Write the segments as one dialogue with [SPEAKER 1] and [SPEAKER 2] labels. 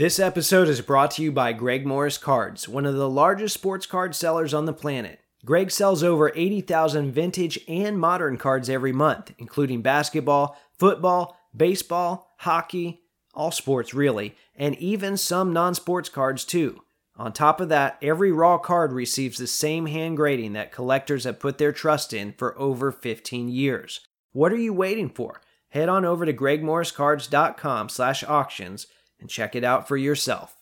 [SPEAKER 1] This episode is brought to you by Greg Morris Cards, one of the largest sports card sellers on the planet. Greg sells over 80,000 vintage and modern cards every month, including basketball, football, baseball, hockey, all sports really, and even some non sports cards too. On top of that, every raw card receives the same hand grading that collectors have put their trust in for over 15 years. What are you waiting for? Head on over to gregmorriscards.com slash auctions and check it out for yourself.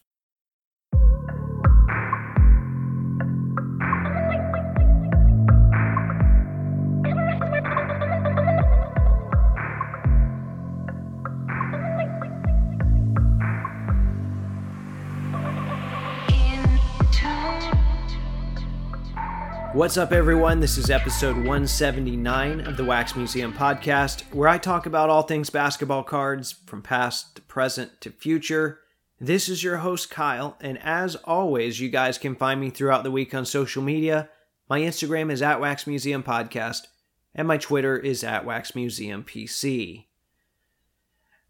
[SPEAKER 1] What's up, everyone? This is episode 179 of the Wax Museum podcast, where I talk about all things basketball cards from past to present to future. This is your host, Kyle, and as always, you guys can find me throughout the week on social media. My Instagram is at Wax Museum Podcast, and my Twitter is at Wax Museum PC.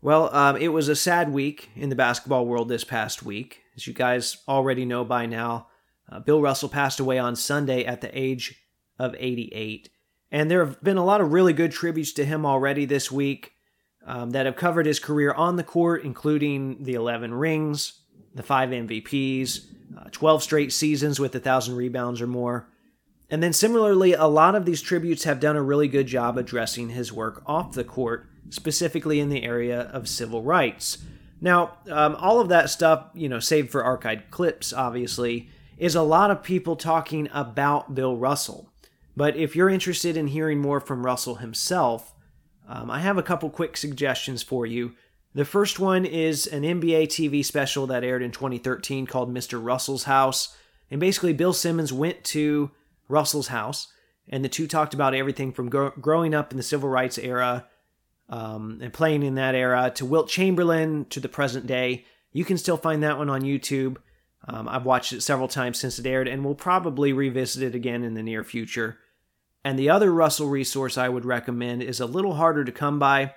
[SPEAKER 1] Well, um, it was a sad week in the basketball world this past week. As you guys already know by now, uh, Bill Russell passed away on Sunday at the age of 88. And there have been a lot of really good tributes to him already this week um, that have covered his career on the court, including the 11 rings, the five MVPs, uh, 12 straight seasons with 1,000 rebounds or more. And then similarly, a lot of these tributes have done a really good job addressing his work off the court, specifically in the area of civil rights. Now, um, all of that stuff, you know, saved for archived clips, obviously, is a lot of people talking about Bill Russell. But if you're interested in hearing more from Russell himself, um, I have a couple quick suggestions for you. The first one is an NBA TV special that aired in 2013 called Mr. Russell's House. And basically, Bill Simmons went to Russell's house, and the two talked about everything from gro- growing up in the civil rights era um, and playing in that era to Wilt Chamberlain to the present day. You can still find that one on YouTube. Um, I've watched it several times since it aired, and we'll probably revisit it again in the near future. And the other Russell resource I would recommend is a little harder to come by,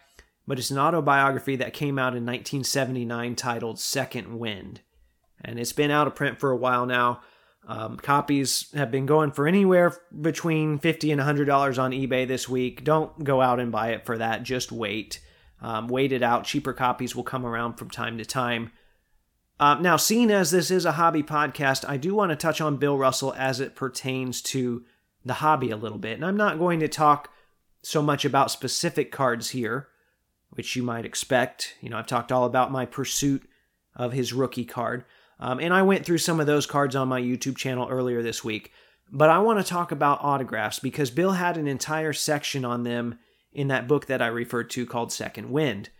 [SPEAKER 1] but it's an autobiography that came out in 1979 titled Second Wind. And it's been out of print for a while now. Um, copies have been going for anywhere between 50 and $100 on eBay this week. Don't go out and buy it for that, just wait. Um, wait it out. Cheaper copies will come around from time to time. Um, now, seeing as this is a hobby podcast, I do want to touch on Bill Russell as it pertains to the hobby a little bit. And I'm not going to talk so much about specific cards here, which you might expect. You know, I've talked all about my pursuit of his rookie card. Um, and I went through some of those cards on my YouTube channel earlier this week. But I want to talk about autographs because Bill had an entire section on them in that book that I referred to called Second Wind.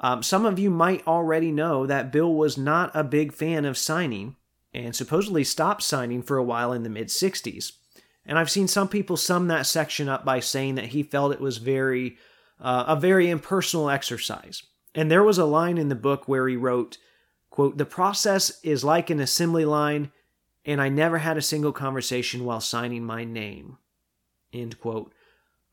[SPEAKER 1] Um, some of you might already know that Bill was not a big fan of signing and supposedly stopped signing for a while in the mid 60s. And I've seen some people sum that section up by saying that he felt it was very uh, a very impersonal exercise. And there was a line in the book where he wrote, quote, "The process is like an assembly line, and I never had a single conversation while signing my name." End quote.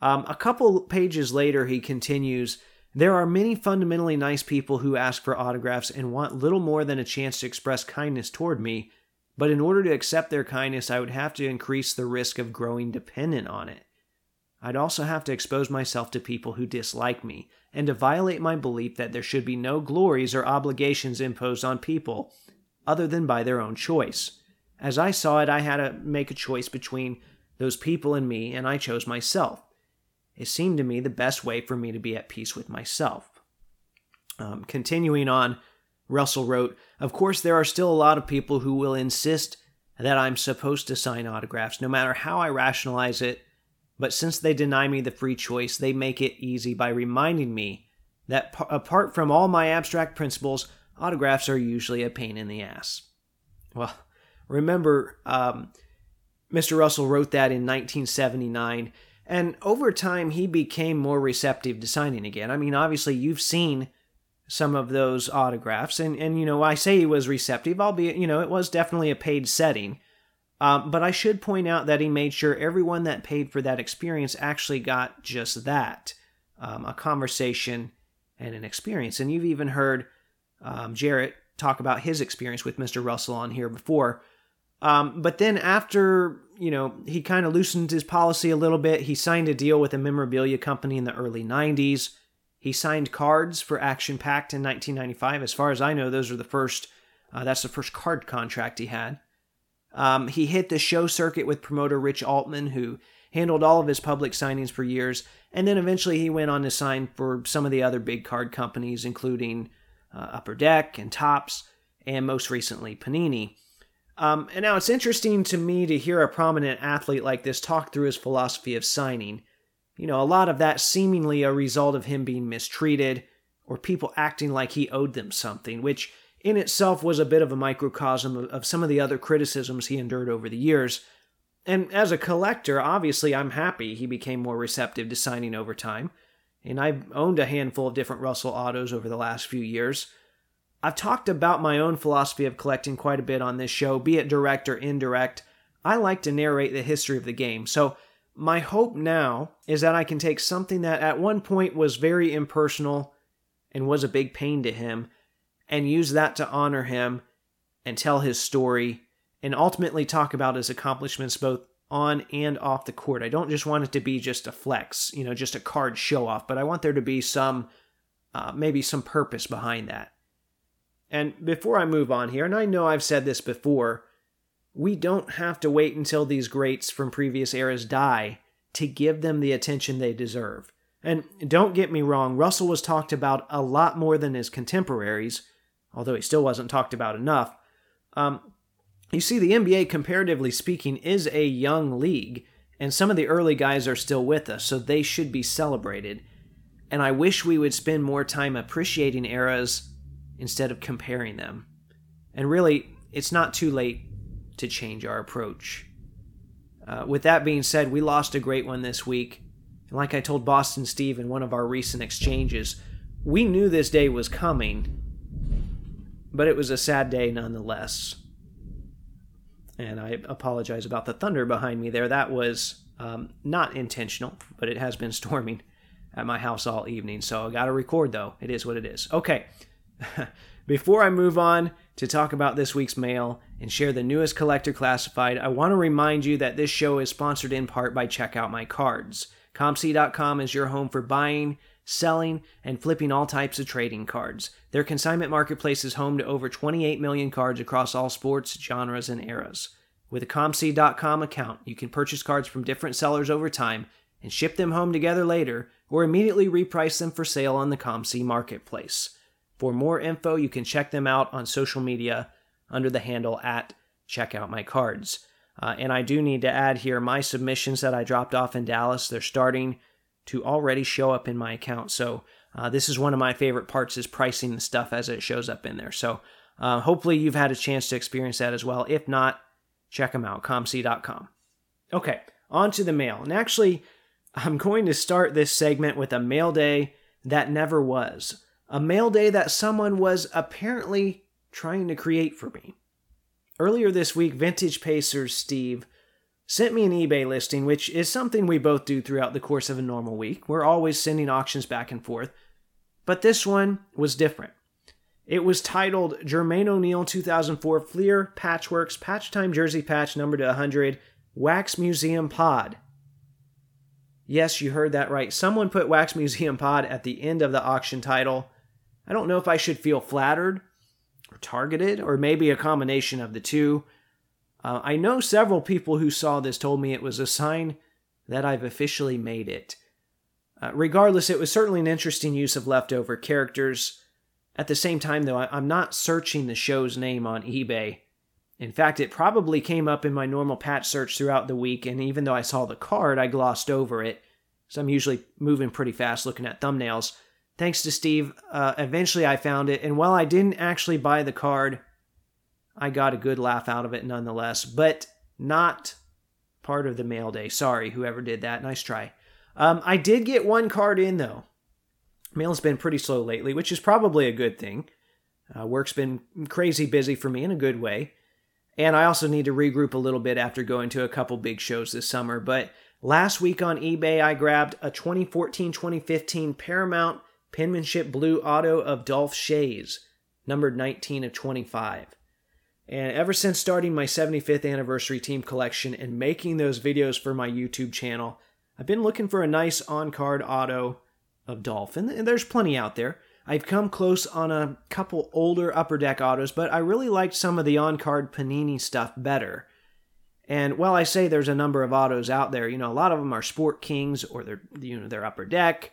[SPEAKER 1] Um, a couple pages later, he continues, there are many fundamentally nice people who ask for autographs and want little more than a chance to express kindness toward me, but in order to accept their kindness, I would have to increase the risk of growing dependent on it. I'd also have to expose myself to people who dislike me, and to violate my belief that there should be no glories or obligations imposed on people other than by their own choice. As I saw it, I had to make a choice between those people and me, and I chose myself. It seemed to me the best way for me to be at peace with myself. Um, continuing on, Russell wrote, Of course, there are still a lot of people who will insist that I'm supposed to sign autographs, no matter how I rationalize it. But since they deny me the free choice, they make it easy by reminding me that p- apart from all my abstract principles, autographs are usually a pain in the ass. Well, remember, um, Mr. Russell wrote that in 1979 and over time, he became more receptive to signing again. I mean, obviously, you've seen some of those autographs, and, and you know, I say he was receptive, albeit, you know, it was definitely a paid setting. Um, but I should point out that he made sure everyone that paid for that experience actually got just that um, a conversation and an experience. And you've even heard um, Jarrett talk about his experience with Mr. Russell on here before. Um, but then after, you know, he kind of loosened his policy a little bit, he signed a deal with a memorabilia company in the early 90s. He signed cards for Action Packed in 1995. As far as I know, those are the first, uh, that's the first card contract he had. Um, he hit the show circuit with promoter Rich Altman, who handled all of his public signings for years, and then eventually he went on to sign for some of the other big card companies, including uh, Upper Deck and Topps, and most recently Panini. Um, and now it's interesting to me to hear a prominent athlete like this talk through his philosophy of signing. You know, a lot of that seemingly a result of him being mistreated or people acting like he owed them something, which in itself was a bit of a microcosm of, of some of the other criticisms he endured over the years. And as a collector, obviously, I'm happy he became more receptive to signing over time. And I've owned a handful of different Russell autos over the last few years. I've talked about my own philosophy of collecting quite a bit on this show, be it direct or indirect. I like to narrate the history of the game. So, my hope now is that I can take something that at one point was very impersonal and was a big pain to him and use that to honor him and tell his story and ultimately talk about his accomplishments both on and off the court. I don't just want it to be just a flex, you know, just a card show off, but I want there to be some, uh, maybe some purpose behind that. And before I move on here, and I know I've said this before, we don't have to wait until these greats from previous eras die to give them the attention they deserve. And don't get me wrong, Russell was talked about a lot more than his contemporaries, although he still wasn't talked about enough. Um, you see, the NBA, comparatively speaking, is a young league, and some of the early guys are still with us, so they should be celebrated. And I wish we would spend more time appreciating eras instead of comparing them. And really, it's not too late to change our approach. Uh, with that being said, we lost a great one this week. And like I told Boston Steve in one of our recent exchanges, we knew this day was coming, but it was a sad day nonetheless. And I apologize about the thunder behind me there. That was um, not intentional, but it has been storming at my house all evening. So I got to record, though. It is what it is. Okay. Before I move on to talk about this week's mail and share the newest collector classified, I want to remind you that this show is sponsored in part by Check Out My Cards. ComC.com is your home for buying, selling, and flipping all types of trading cards. Their consignment marketplace is home to over 28 million cards across all sports, genres, and eras. With a ComC.com account, you can purchase cards from different sellers over time and ship them home together later, or immediately reprice them for sale on the ComC marketplace. For more info, you can check them out on social media under the handle at Check Out My Cards. Uh, and I do need to add here my submissions that I dropped off in Dallas, they're starting to already show up in my account. So uh, this is one of my favorite parts is pricing the stuff as it shows up in there. So uh, hopefully you've had a chance to experience that as well. If not, check them out, comc.com. Okay, on to the mail. And actually, I'm going to start this segment with a mail day that never was a mail day that someone was apparently trying to create for me. Earlier this week, Vintage Pacers Steve sent me an eBay listing, which is something we both do throughout the course of a normal week. We're always sending auctions back and forth. But this one was different. It was titled Jermaine O'Neal 2004 Fleer Patchworks Patch Time Jersey Patch number to 100 Wax Museum Pod. Yes, you heard that right. Someone put Wax Museum Pod at the end of the auction title. I don't know if I should feel flattered or targeted, or maybe a combination of the two. Uh, I know several people who saw this told me it was a sign that I've officially made it. Uh, regardless, it was certainly an interesting use of leftover characters. At the same time, though, I- I'm not searching the show's name on eBay. In fact, it probably came up in my normal patch search throughout the week, and even though I saw the card, I glossed over it. So I'm usually moving pretty fast looking at thumbnails thanks to Steve, uh, eventually I found it. And while I didn't actually buy the card, I got a good laugh out of it nonetheless, but not part of the mail day. Sorry, whoever did that. Nice try. Um, I did get one card in, though. Mail's been pretty slow lately, which is probably a good thing. Uh, work's been crazy busy for me in a good way. And I also need to regroup a little bit after going to a couple big shows this summer. But last week on eBay, I grabbed a 2014 2015 Paramount penmanship blue auto of Dolph Schayes. numbered 19 of 25. And ever since starting my 75th anniversary team collection and making those videos for my YouTube channel, I've been looking for a nice on card auto of Dolph, and there's plenty out there. I've come close on a couple older Upper Deck autos, but I really liked some of the on card Panini stuff better. And while I say there's a number of autos out there, you know, a lot of them are Sport Kings or they're you know they're Upper Deck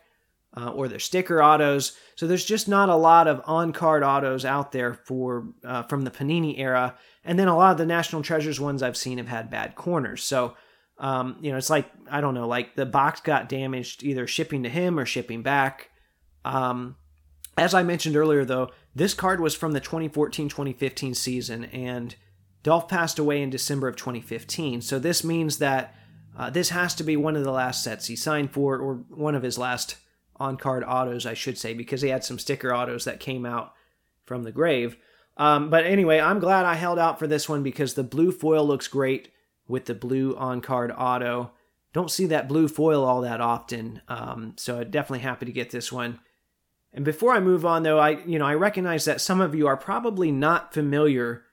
[SPEAKER 1] uh, or they're sticker autos. So there's just not a lot of on card autos out there for uh, from the Panini era. And then a lot of the National Treasures ones I've seen have had bad corners. So um, you know, it's like I don't know, like the box got damaged either shipping to him or shipping back. Um, as I mentioned earlier, though, this card was from the 2014-2015 season, and Dolph passed away in December of 2015. So this means that uh, this has to be one of the last sets he signed for, or one of his last on-card autos, I should say, because he had some sticker autos that came out from the grave. Um, but anyway, I'm glad I held out for this one because the blue foil looks great with the blue on card auto. Don't see that blue foil all that often, um, so definitely happy to get this one. And before I move on, though, I you know I recognize that some of you are probably not familiar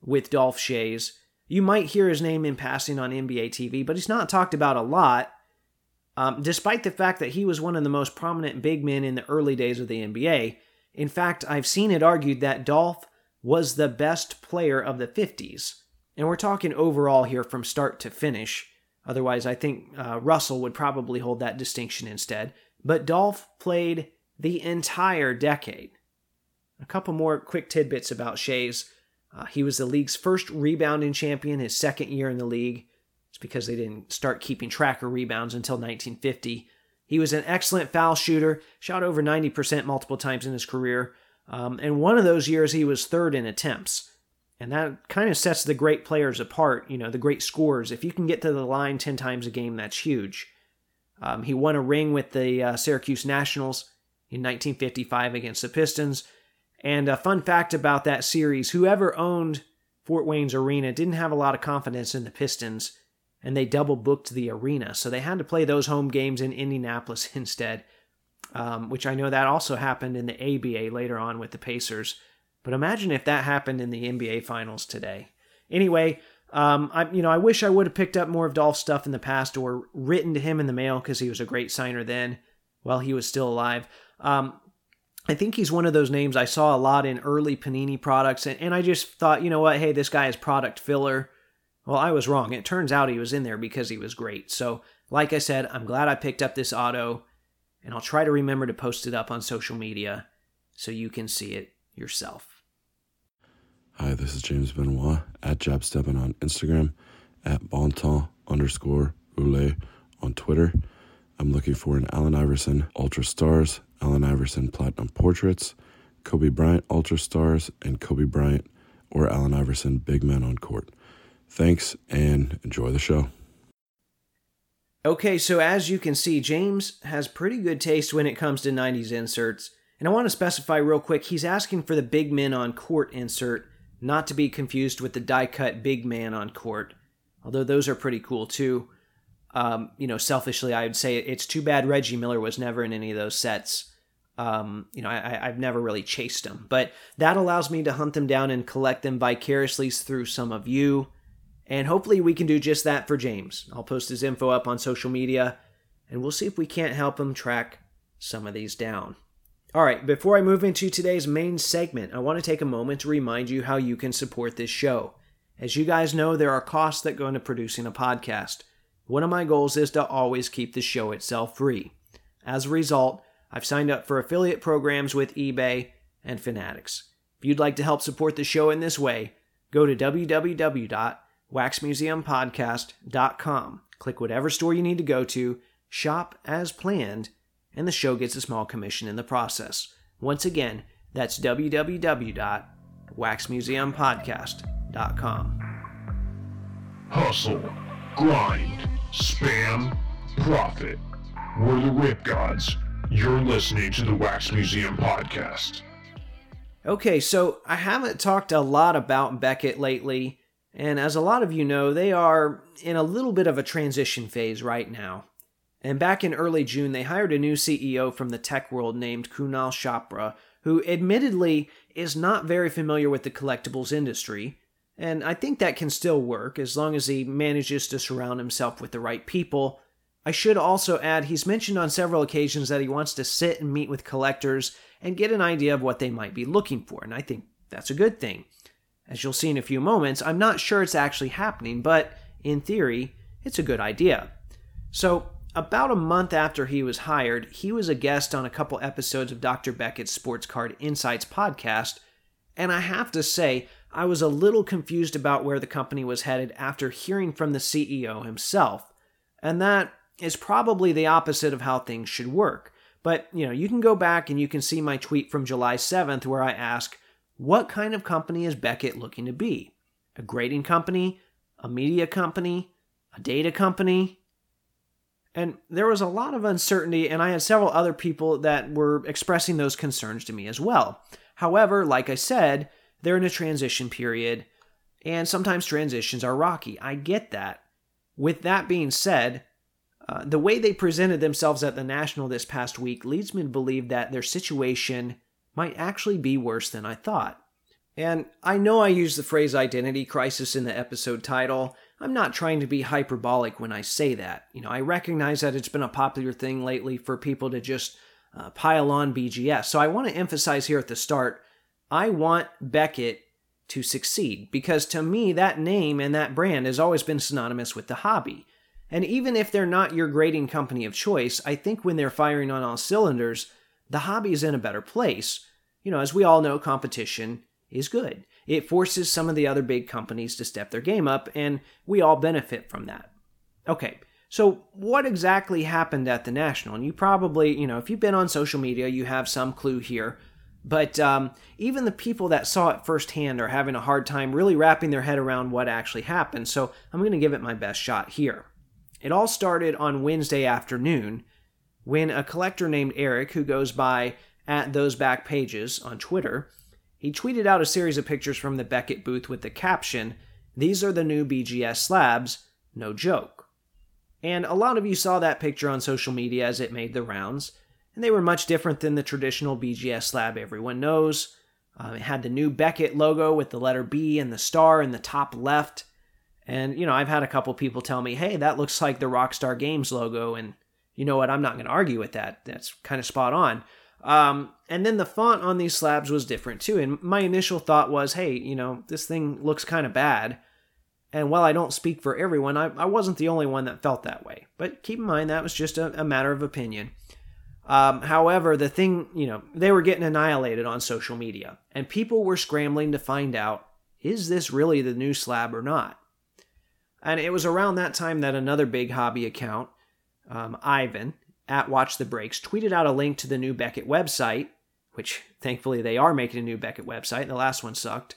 [SPEAKER 1] with Dolph Schayes. You might hear his name in passing on NBA TV, but he's not talked about a lot. Um, despite the fact that he was one of the most prominent big men in the early days of the NBA. In fact, I've seen it argued that Dolph was the best player of the 50s. And we're talking overall here from start to finish. Otherwise, I think uh, Russell would probably hold that distinction instead. But Dolph played the entire decade. A couple more quick tidbits about Schayes. Uh, he was the league's first rebounding champion his second year in the league. It's because they didn't start keeping track of rebounds until 1950. He was an excellent foul shooter, shot over 90% multiple times in his career. Um, and one of those years, he was third in attempts. And that kind of sets the great players apart, you know, the great scorers. If you can get to the line 10 times a game, that's huge. Um, he won a ring with the uh, Syracuse Nationals in 1955 against the Pistons. And a fun fact about that series whoever owned Fort Wayne's arena didn't have a lot of confidence in the Pistons, and they double booked the arena. So they had to play those home games in Indianapolis instead, um, which I know that also happened in the ABA later on with the Pacers. But imagine if that happened in the NBA Finals today. Anyway, um, I you know I wish I would have picked up more of Dolph's stuff in the past or written to him in the mail because he was a great signer then, while he was still alive. Um, I think he's one of those names I saw a lot in early Panini products, and, and I just thought, you know what, hey, this guy is product filler. Well, I was wrong. It turns out he was in there because he was great. So, like I said, I'm glad I picked up this auto, and I'll try to remember to post it up on social media so you can see it yourself.
[SPEAKER 2] Hi, this is James Benoit at Jabstebbin on Instagram, at Bonton underscore Roulet on Twitter. I'm looking for an Allen Iverson Ultra Stars, Allen Iverson Platinum Portraits, Kobe Bryant Ultra Stars, and Kobe Bryant or Allen Iverson Big Men on Court. Thanks and enjoy the show.
[SPEAKER 1] Okay, so as you can see, James has pretty good taste when it comes to 90s inserts. And I want to specify real quick he's asking for the Big Men on Court insert not to be confused with the die cut big man on court, although those are pretty cool too. Um, you know, selfishly, I would say it's too bad Reggie Miller was never in any of those sets. Um, you know, I, I've never really chased them, but that allows me to hunt them down and collect them vicariously through some of you. And hopefully, we can do just that for James. I'll post his info up on social media, and we'll see if we can't help him track some of these down. All right, before I move into today's main segment, I want to take a moment to remind you how you can support this show. As you guys know, there are costs that go into producing a podcast. One of my goals is to always keep the show itself free. As a result, I've signed up for affiliate programs with eBay and Fanatics. If you'd like to help support the show in this way, go to www.waxmuseumpodcast.com. Click whatever store you need to go to, shop as planned, and the show gets a small commission in the process. Once again, that's www.waxmuseumpodcast.com.
[SPEAKER 3] Hustle, grind, spam, profit. We're the Rip Gods. You're listening to the Wax Museum Podcast.
[SPEAKER 1] Okay, so I haven't talked a lot about Beckett lately, and as a lot of you know, they are in a little bit of a transition phase right now. And back in early June, they hired a new CEO from the tech world named Kunal Chopra, who admittedly is not very familiar with the collectibles industry, and I think that can still work as long as he manages to surround himself with the right people. I should also add he's mentioned on several occasions that he wants to sit and meet with collectors and get an idea of what they might be looking for, and I think that's a good thing. As you'll see in a few moments, I'm not sure it's actually happening, but in theory, it's a good idea. So, about a month after he was hired, he was a guest on a couple episodes of Dr. Beckett's Sports Card Insights podcast, and I have to say, I was a little confused about where the company was headed after hearing from the CEO himself. And that is probably the opposite of how things should work. But, you know, you can go back and you can see my tweet from July 7th where I ask, what kind of company is Beckett looking to be? A grading company? A media company? A data company? And there was a lot of uncertainty, and I had several other people that were expressing those concerns to me as well. However, like I said, they're in a transition period, and sometimes transitions are rocky. I get that. With that being said, uh, the way they presented themselves at the National this past week leads me to believe that their situation might actually be worse than I thought. And I know I use the phrase identity crisis in the episode title. I'm not trying to be hyperbolic when I say that. You know, I recognize that it's been a popular thing lately for people to just uh, pile on BGS. So I want to emphasize here at the start I want Beckett to succeed because to me, that name and that brand has always been synonymous with the hobby. And even if they're not your grading company of choice, I think when they're firing on all cylinders, the hobby is in a better place. You know, as we all know, competition is good. It forces some of the other big companies to step their game up, and we all benefit from that. Okay, so what exactly happened at the National? And you probably, you know, if you've been on social media, you have some clue here. But um, even the people that saw it firsthand are having a hard time really wrapping their head around what actually happened, so I'm going to give it my best shot here. It all started on Wednesday afternoon when a collector named Eric, who goes by at those back pages on Twitter, he tweeted out a series of pictures from the Beckett booth with the caption, These are the new BGS slabs, no joke. And a lot of you saw that picture on social media as it made the rounds, and they were much different than the traditional BGS slab everyone knows. Uh, it had the new Beckett logo with the letter B and the star in the top left. And, you know, I've had a couple people tell me, hey, that looks like the Rockstar Games logo. And you know what? I'm not going to argue with that. That's kind of spot on. Um, and then the font on these slabs was different too. And my initial thought was, hey, you know, this thing looks kind of bad. And while I don't speak for everyone, I, I wasn't the only one that felt that way. But keep in mind, that was just a, a matter of opinion. Um, however, the thing, you know, they were getting annihilated on social media, and people were scrambling to find out is this really the new slab or not? And it was around that time that another big hobby account, um, Ivan, at Watch the Breaks, tweeted out a link to the new Beckett website, which thankfully they are making a new Beckett website. The last one sucked.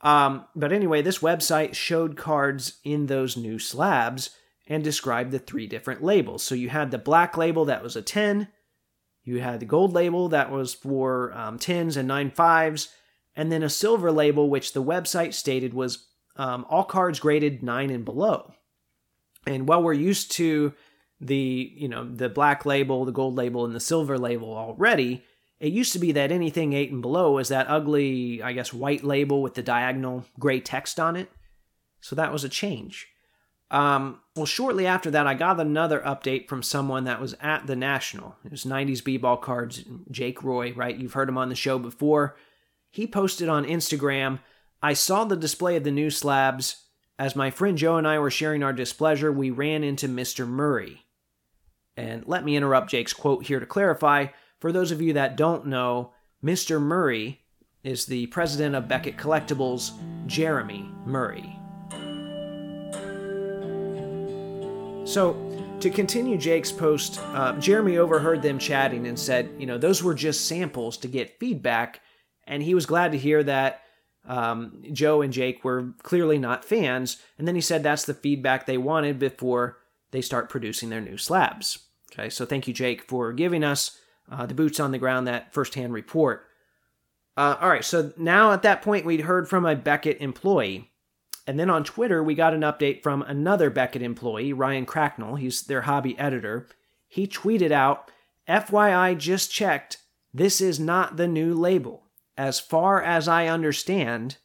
[SPEAKER 1] Um, but anyway, this website showed cards in those new slabs and described the three different labels. So you had the black label that was a 10, you had the gold label that was for um, 10s and 9 5s, and then a silver label, which the website stated was um, all cards graded 9 and below. And while we're used to the you know the black label, the gold label, and the silver label already, it used to be that anything eight and below was that ugly, I guess, white label with the diagonal gray text on it. So that was a change. Um, well, shortly after that, I got another update from someone that was at the National. It was 90s B-ball cards, Jake Roy, right? You've heard him on the show before. He posted on Instagram, I saw the display of the new slabs. As my friend Joe and I were sharing our displeasure, we ran into Mr. Murray. And let me interrupt Jake's quote here to clarify. For those of you that don't know, Mr. Murray is the president of Beckett Collectibles, Jeremy Murray. So, to continue Jake's post, uh, Jeremy overheard them chatting and said, you know, those were just samples to get feedback. And he was glad to hear that um, Joe and Jake were clearly not fans. And then he said that's the feedback they wanted before they start producing their new slabs. Okay, so thank you, Jake, for giving us uh, the boots on the ground, that firsthand report. Uh, all right, so now at that point, we'd heard from a Beckett employee and then on Twitter, we got an update from another Beckett employee, Ryan Cracknell. He's their hobby editor. He tweeted out, FYI, just checked. This is not the new label. As far as I understand,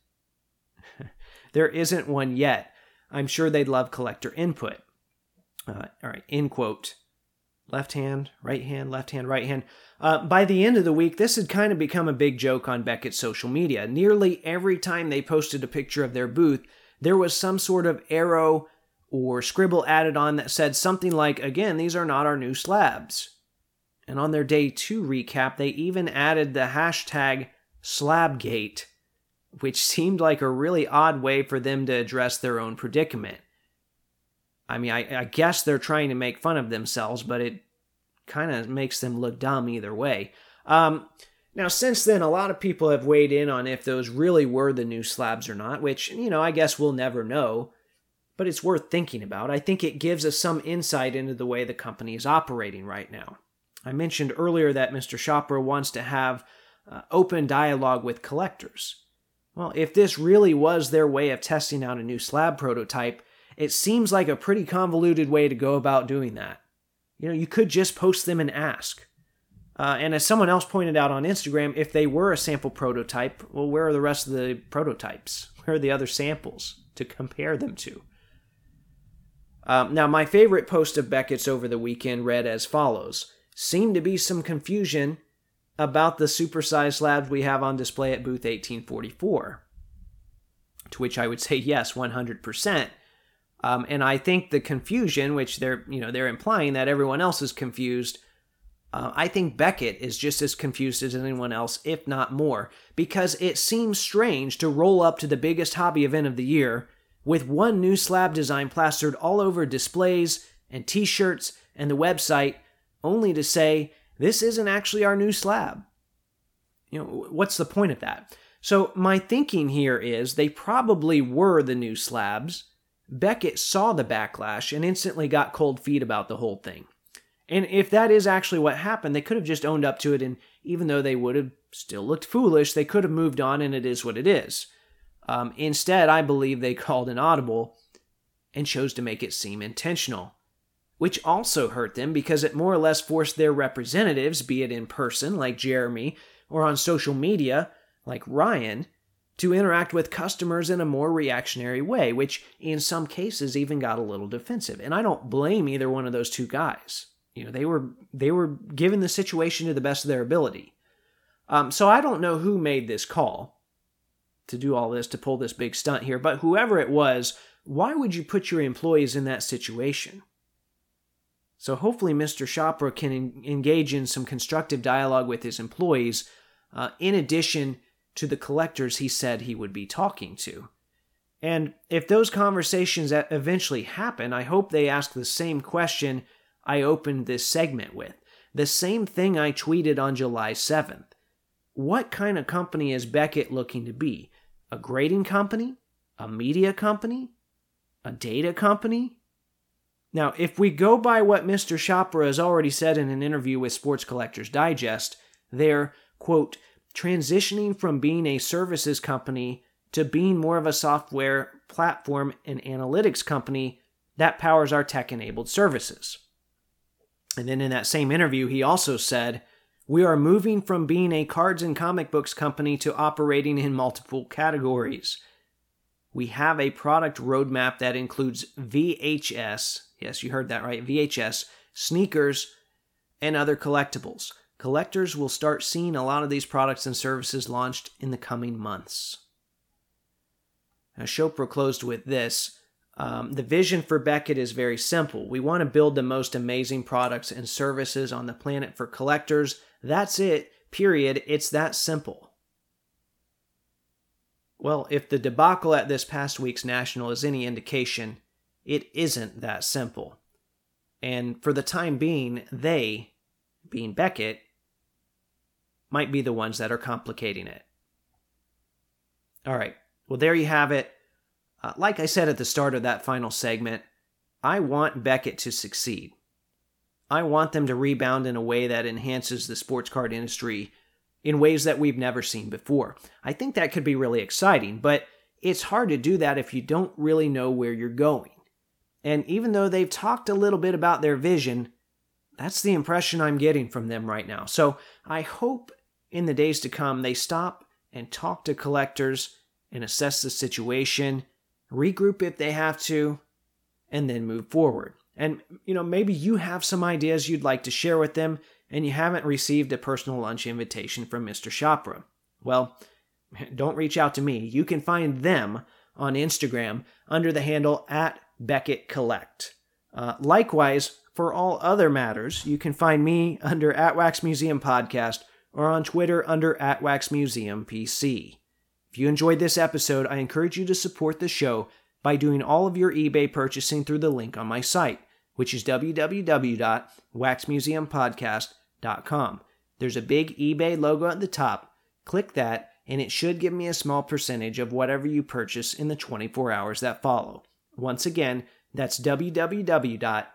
[SPEAKER 1] there isn't one yet. I'm sure they'd love collector input. Uh, all right, end quote. Left hand, right hand, left hand, right hand. Uh, by the end of the week, this had kind of become a big joke on Beckett's social media. Nearly every time they posted a picture of their booth, there was some sort of arrow or scribble added on that said something like, again, these are not our new slabs. And on their day two recap, they even added the hashtag Slabgate, which seemed like a really odd way for them to address their own predicament. I mean, I, I guess they're trying to make fun of themselves, but it kind of makes them look dumb either way. Um, now, since then, a lot of people have weighed in on if those really were the new slabs or not, which, you know, I guess we'll never know, but it's worth thinking about. I think it gives us some insight into the way the company is operating right now. I mentioned earlier that Mr. Chopra wants to have uh, open dialogue with collectors. Well, if this really was their way of testing out a new slab prototype, it seems like a pretty convoluted way to go about doing that. You know, you could just post them and ask. Uh, and as someone else pointed out on Instagram, if they were a sample prototype, well, where are the rest of the prototypes? Where are the other samples to compare them to? Um, now, my favorite post of Beckett's over the weekend read as follows Seemed to be some confusion about the supersized slabs we have on display at booth 1844. To which I would say yes, 100%. Um, and I think the confusion, which they're you know they're implying that everyone else is confused, uh, I think Beckett is just as confused as anyone else, if not more, because it seems strange to roll up to the biggest hobby event of the year with one new slab design plastered all over displays and T-shirts and the website, only to say this isn't actually our new slab. You know what's the point of that? So my thinking here is they probably were the new slabs Beckett saw the backlash and instantly got cold feet about the whole thing. And if that is actually what happened, they could have just owned up to it, and even though they would have still looked foolish, they could have moved on, and it is what it is. Um, instead, I believe they called an audible and chose to make it seem intentional, which also hurt them because it more or less forced their representatives, be it in person, like Jeremy, or on social media, like Ryan, to interact with customers in a more reactionary way, which in some cases even got a little defensive. And I don't blame either one of those two guys. You know, they were they were given the situation to the best of their ability. Um, so I don't know who made this call to do all this to pull this big stunt here, but whoever it was, why would you put your employees in that situation? So hopefully, Mr. Chopra can en- engage in some constructive dialogue with his employees, uh, in addition to the collectors he said he would be talking to. And if those conversations eventually happen, I hope they ask the same question I opened this segment with. The same thing I tweeted on July 7th. What kind of company is Beckett looking to be? A grading company? A media company? A data company? Now, if we go by what Mr. Chopra has already said in an interview with Sports Collectors Digest, they're, quote, transitioning from being a services company to being more of a software platform and analytics company that powers our tech enabled services. And then in that same interview, he also said, We are moving from being a cards and comic books company to operating in multiple categories. We have a product roadmap that includes VHS, yes, you heard that right, VHS, sneakers, and other collectibles collectors will start seeing a lot of these products and services launched in the coming months. Now, Chopra closed with this. Um, the vision for Beckett is very simple. We want to build the most amazing products and services on the planet for collectors. That's it, period. It's that simple. Well, if the debacle at this past week's National is any indication, it isn't that simple. And for the time being, they, being Beckett, might be the ones that are complicating it. All right, well, there you have it. Uh, like I said at the start of that final segment, I want Beckett to succeed. I want them to rebound in a way that enhances the sports card industry in ways that we've never seen before. I think that could be really exciting, but it's hard to do that if you don't really know where you're going. And even though they've talked a little bit about their vision, That's the impression I'm getting from them right now. So I hope in the days to come they stop and talk to collectors and assess the situation, regroup if they have to, and then move forward. And, you know, maybe you have some ideas you'd like to share with them and you haven't received a personal lunch invitation from Mr. Chopra. Well, don't reach out to me. You can find them on Instagram under the handle at Beckett Collect. Uh, likewise, for all other matters, you can find me under at Wax Museum Podcast or on Twitter under at Wax Museum PC. If you enjoyed this episode, I encourage you to support the show by doing all of your eBay purchasing through the link on my site, which is www.waxmuseumpodcast.com. There's a big eBay logo at the top. Click that, and it should give me a small percentage of whatever you purchase in the 24 hours that follow. Once again, that's www.waxmuseumpodcast.com.